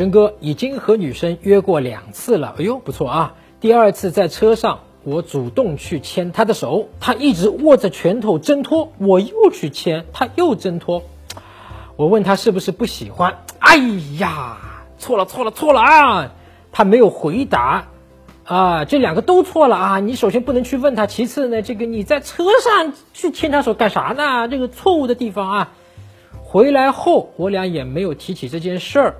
真哥已经和女生约过两次了，哎呦不错啊！第二次在车上，我主动去牵她的手，她一直握着拳头挣脱，我又去牵，她又挣脱。我问她是不是不喜欢？哎呀，错了错了错了啊！她没有回答。啊，这两个都错了啊！你首先不能去问她，其次呢，这个你在车上去牵她手干啥呢？这个错误的地方啊！回来后我俩也没有提起这件事儿。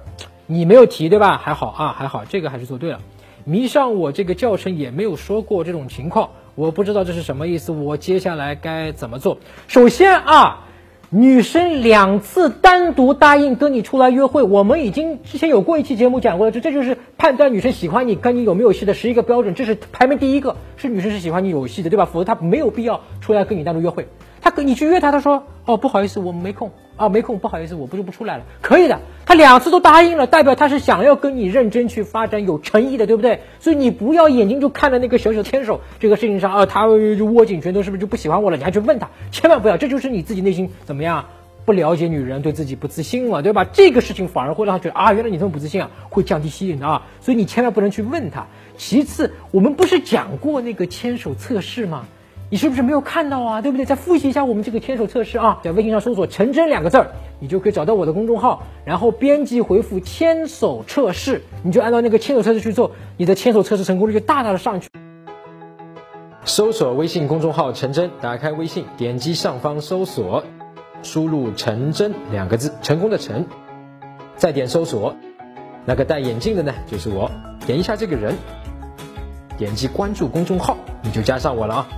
你没有提对吧？还好啊，还好，这个还是做对了。迷上我这个教程也没有说过这种情况，我不知道这是什么意思。我接下来该怎么做？首先啊，女生两次单独答应跟你出来约会，我们已经之前有过一期节目讲过了，这这就是判断女生喜欢你跟你有没有戏的十一个标准，这是排名第一个，是女生是喜欢你有戏的，对吧？否则她没有必要出来跟你单独约会。她跟你去约她，她说哦不好意思，我没空啊，没空，不好意思，我不就不出来了。可以的，他两次都答应了，代表他是想要跟你认真去发展，有诚意的，对不对？所以你不要眼睛就看着那个小小牵手这个事情上啊，他就握紧拳头，是不是就不喜欢我了？你还去问他，千万不要，这就是你自己内心怎么样？不了解女人，对自己不自信了，对吧？这个事情反而会让他觉得啊，原来你这么不自信啊，会降低吸引的啊。所以你千万不能去问他。其次，我们不是讲过那个牵手测试吗？你是不是没有看到啊？对不对？再复习一下我们这个牵手测试啊，在微信上搜索“陈真”两个字儿，你就可以找到我的公众号，然后编辑回复“牵手测试”，你就按照那个牵手测试去做，你的牵手测试成功率就大大的上去。搜索微信公众号“陈真”，打开微信，点击上方搜索，输入“陈真”两个字，成功的陈，再点搜索，那个戴眼镜的呢，就是我，点一下这个人，点击关注公众号，你就加上我了啊。